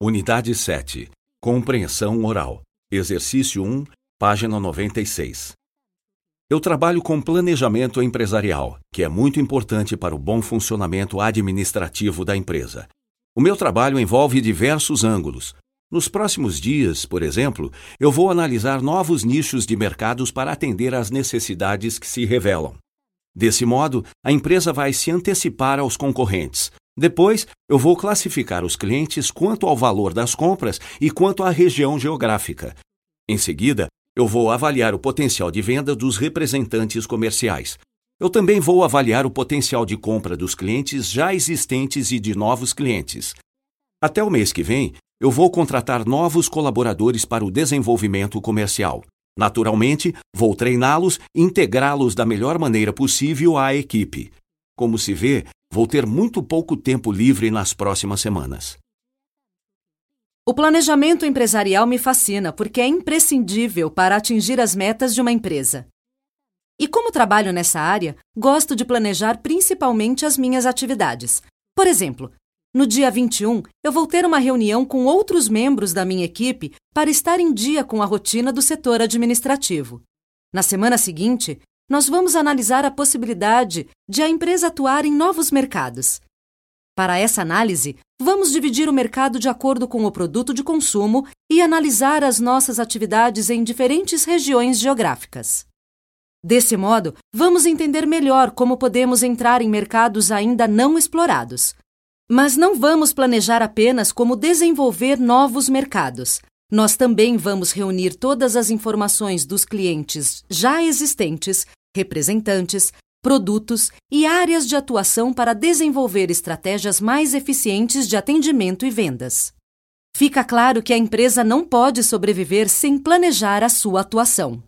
Unidade 7. Compreensão oral. Exercício 1, página 96. Eu trabalho com planejamento empresarial, que é muito importante para o bom funcionamento administrativo da empresa. O meu trabalho envolve diversos ângulos. Nos próximos dias, por exemplo, eu vou analisar novos nichos de mercados para atender às necessidades que se revelam. Desse modo, a empresa vai se antecipar aos concorrentes, depois, eu vou classificar os clientes quanto ao valor das compras e quanto à região geográfica. Em seguida, eu vou avaliar o potencial de venda dos representantes comerciais. Eu também vou avaliar o potencial de compra dos clientes já existentes e de novos clientes. Até o mês que vem, eu vou contratar novos colaboradores para o desenvolvimento comercial. Naturalmente, vou treiná-los e integrá-los da melhor maneira possível à equipe. Como se vê, Vou ter muito pouco tempo livre nas próximas semanas. O planejamento empresarial me fascina porque é imprescindível para atingir as metas de uma empresa. E como trabalho nessa área, gosto de planejar principalmente as minhas atividades. Por exemplo, no dia 21, eu vou ter uma reunião com outros membros da minha equipe para estar em dia com a rotina do setor administrativo. Na semana seguinte, nós vamos analisar a possibilidade de a empresa atuar em novos mercados. Para essa análise, vamos dividir o mercado de acordo com o produto de consumo e analisar as nossas atividades em diferentes regiões geográficas. Desse modo, vamos entender melhor como podemos entrar em mercados ainda não explorados. Mas não vamos planejar apenas como desenvolver novos mercados. Nós também vamos reunir todas as informações dos clientes já existentes representantes, produtos e áreas de atuação para desenvolver estratégias mais eficientes de atendimento e vendas. Fica claro que a empresa não pode sobreviver sem planejar a sua atuação.